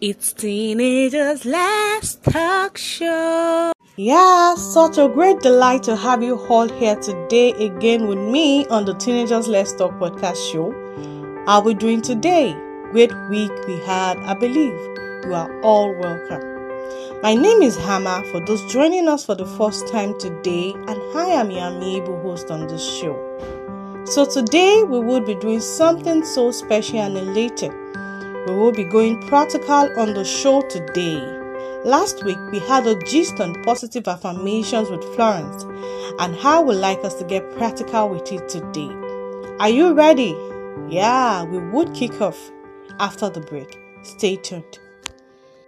It's Teenagers Let's Talk Show. Yeah, such a great delight to have you all here today again with me on the Teenagers Let's Talk podcast show. How are we doing today? Great week we had, I believe. You are all welcome. My name is Hama for those joining us for the first time today, and I am your amiable host on this show. So, today we will be doing something so special and elated. We will be going practical on the show today. Last week we had a gist on positive affirmations with Florence, and how would like us to get practical with it today. Are you ready? Yeah, we would kick off after the break. Stay tuned.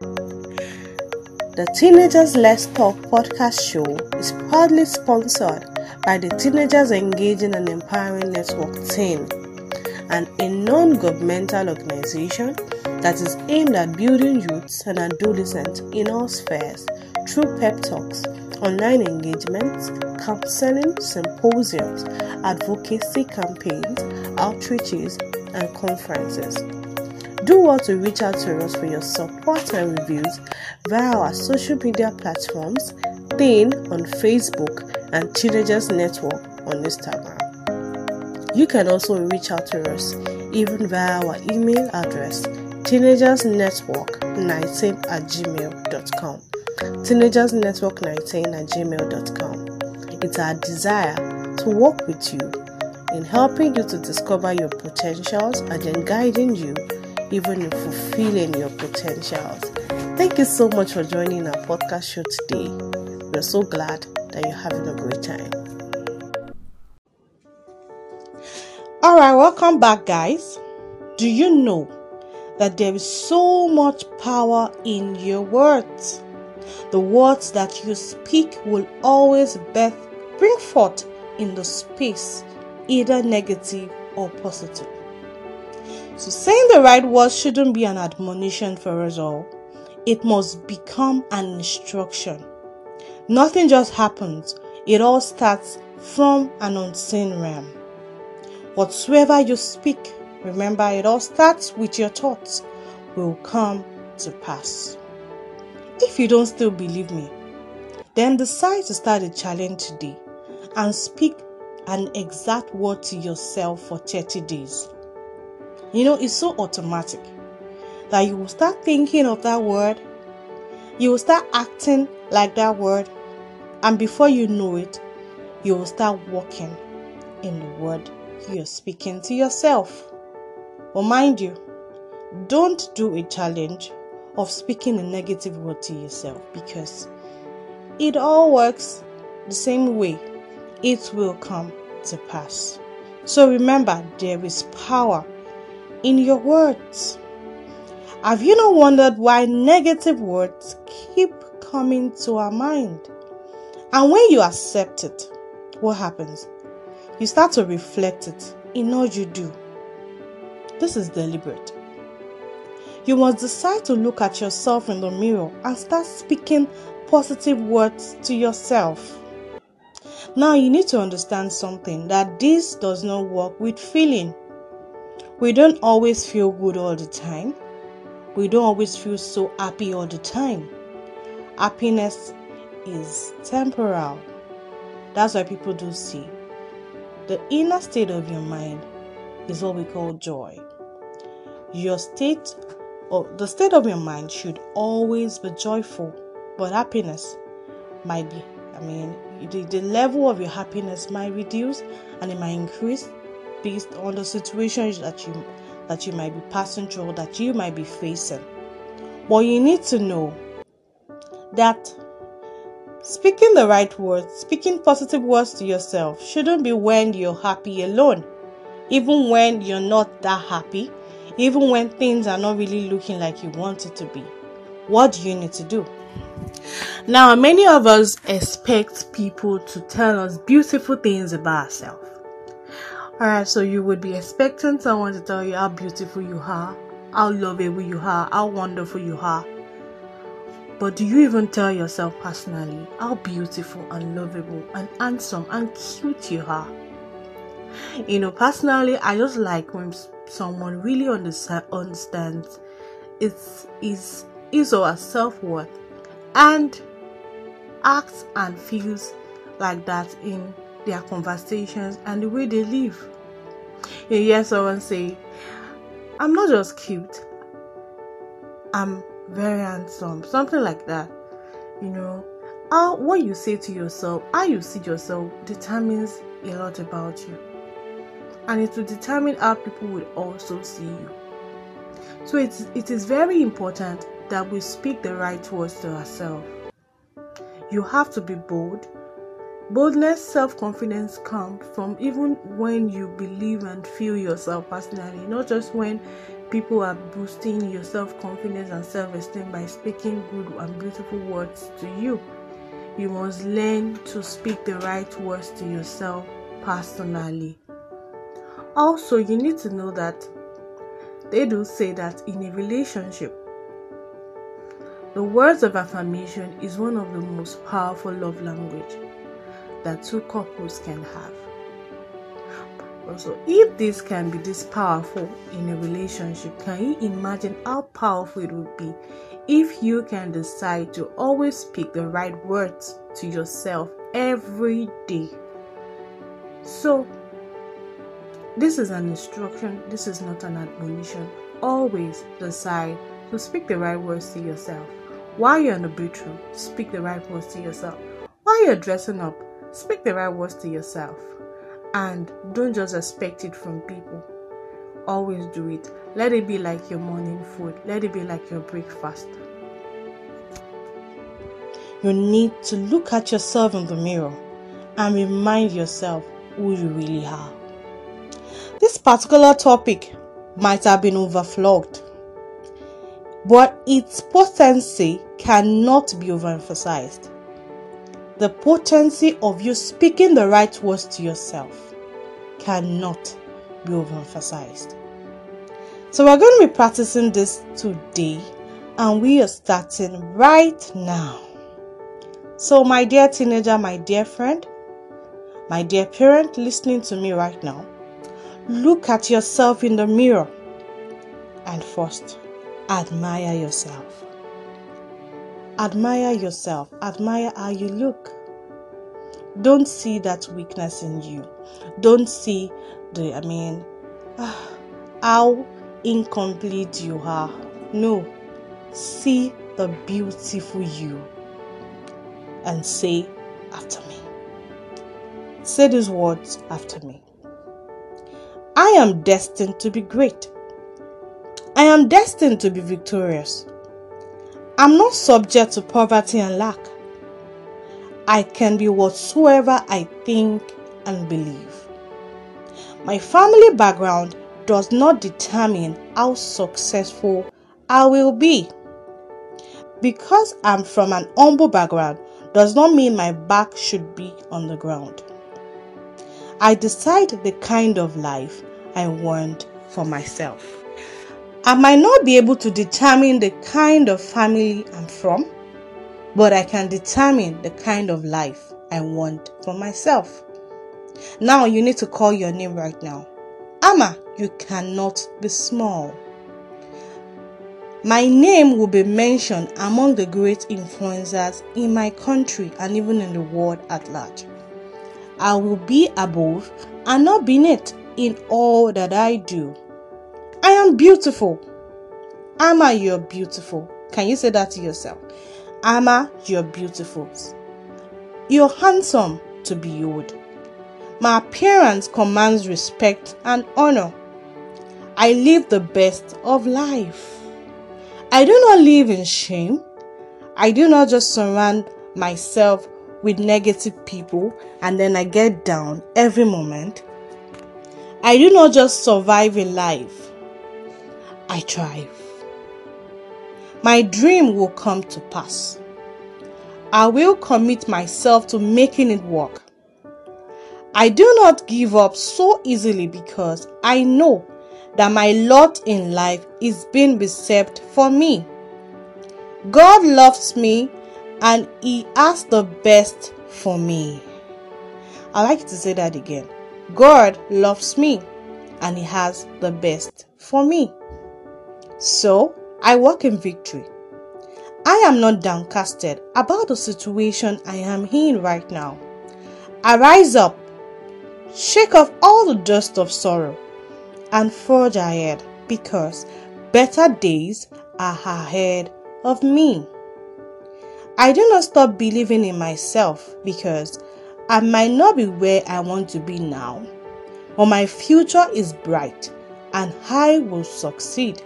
The Teenagers Let's Talk podcast show is proudly sponsored by the Teenagers Engaging and Empowering Network team, and a non governmental organization that is aimed at building youths and adolescents in all spheres through pep talks, online engagements, counseling, symposiums, advocacy campaigns, outreaches, and conferences. Do well to reach out to us for your support and reviews via our social media platforms, Teen on Facebook and Teenagers Network on Instagram. You can also reach out to us even via our email address teenagersnetwork19 at gmail.com. Teenagersnetwork19 at gmail.com. It's our desire to work with you in helping you to discover your potentials and then guiding you even in fulfilling your potentials. Thank you so much for joining our podcast show today. We're so glad that you're having a great time. Welcome back, guys. Do you know that there is so much power in your words? The words that you speak will always birth, bring forth in the space, either negative or positive. So, saying the right words shouldn't be an admonition for us all, it must become an instruction. Nothing just happens, it all starts from an unseen realm. Whatsoever you speak, remember it all starts with your thoughts, will come to pass. If you don't still believe me, then decide to start a challenge today and speak an exact word to yourself for 30 days. You know, it's so automatic that you will start thinking of that word, you will start acting like that word, and before you know it, you will start walking in the word you're speaking to yourself. But mind you, don't do a challenge of speaking a negative word to yourself because it all works the same way. It will come to pass. So remember, there is power in your words. Have you not wondered why negative words keep coming to our mind? And when you accept it, what happens? You start to reflect it in all you do. This is deliberate. You must decide to look at yourself in the mirror and start speaking positive words to yourself. Now, you need to understand something that this does not work with feeling. We don't always feel good all the time. We don't always feel so happy all the time. Happiness is temporal. That's why people do see. The inner state of your mind is what we call joy. Your state or the state of your mind should always be joyful, but happiness might be. I mean, the, the level of your happiness might reduce and it might increase based on the situations that you that you might be passing through that you might be facing. But you need to know that speaking the right words, speaking positive words to yourself shouldn't be when you're happy alone. Even when you're not that happy, even when things are not really looking like you want it to be. What do you need to do? Now, many of us expect people to tell us beautiful things about ourselves. Alright, so you would be expecting someone to tell you how beautiful you are, how lovable you are, how wonderful you are. But do you even tell yourself personally how beautiful and lovable and handsome and cute you are? You know, personally, I just like when someone really understands its is his or her self-worth and acts and feels like that in their conversations and the way they live. You hear someone say, I'm not just cute, I'm very handsome, something like that. You know, how what you say to yourself, how you see yourself determines a lot about you. And it will determine how people will also see you. So it's, it is very important that we speak the right words to ourselves. You have to be bold. Boldness, self confidence come from even when you believe and feel yourself personally, not just when people are boosting your self confidence and self esteem by speaking good and beautiful words to you. You must learn to speak the right words to yourself personally. Also, you need to know that they do say that in a relationship, the words of affirmation is one of the most powerful love language that two couples can have. Also, if this can be this powerful in a relationship, can you imagine how powerful it would be if you can decide to always speak the right words to yourself every day? So, this is an instruction, this is not an admonition. Always decide to speak the right words to yourself. While you're in the bedroom, speak the right words to yourself. While you're dressing up, speak the right words to yourself. And don't just expect it from people. Always do it. Let it be like your morning food, let it be like your breakfast. You need to look at yourself in the mirror and remind yourself who you really are. This particular topic might have been overflowed, but its potency cannot be overemphasized. The potency of you speaking the right words to yourself cannot be overemphasized. So, we're going to be practicing this today, and we are starting right now. So, my dear teenager, my dear friend, my dear parent listening to me right now, Look at yourself in the mirror and first admire yourself. Admire yourself, admire how you look. Don't see that weakness in you. Don't see the, I mean, uh, how incomplete you are. No, see the beautiful you and say after me. Say these words after me. I am destined to be great. I am destined to be victorious. I'm not subject to poverty and lack. I can be whatsoever I think and believe. My family background does not determine how successful I will be. Because I'm from an humble background does not mean my back should be on the ground. I decide the kind of life I want for myself. I might not be able to determine the kind of family I'm from, but I can determine the kind of life I want for myself. Now you need to call your name right now. Ama, you cannot be small. My name will be mentioned among the great influencers in my country and even in the world at large. I will be above and not beneath in all that I do. I am beautiful. Ama, you're beautiful. Can you say that to yourself? Ama, you're beautiful. You're handsome to behold. My appearance commands respect and honor. I live the best of life. I do not live in shame. I do not just surround myself with negative people and then I get down every moment. I do not just survive in life, I thrive. My dream will come to pass. I will commit myself to making it work. I do not give up so easily because I know that my lot in life is being reserved for me. God loves me and He has the best for me. I like to say that again. God loves me and He has the best for me. So I walk in victory. I am not downcasted about the situation I am in right now. I rise up, shake off all the dust of sorrow, and forge ahead because better days are ahead of me. I do not stop believing in myself because I might not be where I want to be now, but my future is bright and I will succeed.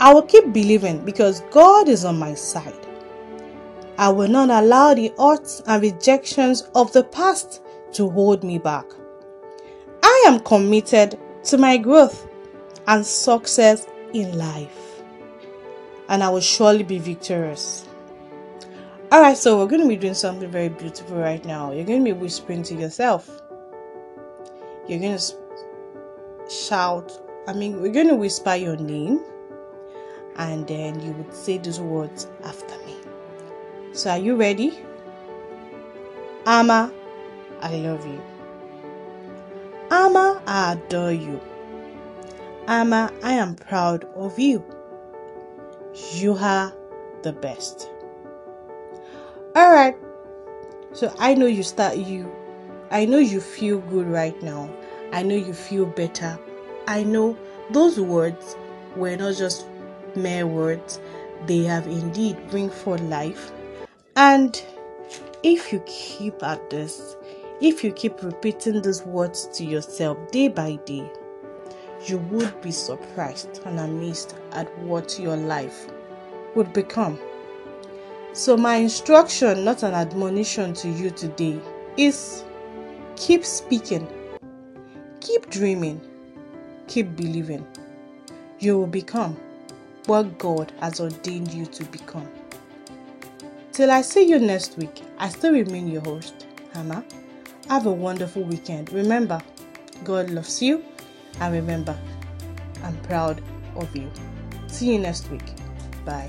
I will keep believing because God is on my side. I will not allow the odds and rejections of the past to hold me back. I am committed to my growth and success in life, and I will surely be victorious. Alright, so we're going to be doing something very beautiful right now. You're going to be whispering to yourself. You're going to shout, I mean, we're going to whisper your name, and then you would say those words after me. So, are you ready? Ama, I love you. Ama, I adore you. Ama, I am proud of you. You are the best. All right. So I know you start you I know you feel good right now. I know you feel better. I know those words were not just mere words. They have indeed bring forth life. And if you keep at this, if you keep repeating these words to yourself day by day, you would be surprised and amazed at what your life would become. So, my instruction, not an admonition to you today, is keep speaking, keep dreaming, keep believing. You will become what God has ordained you to become. Till I see you next week, I still remain your host, Hannah. Have a wonderful weekend. Remember, God loves you, and remember, I'm proud of you. See you next week. Bye.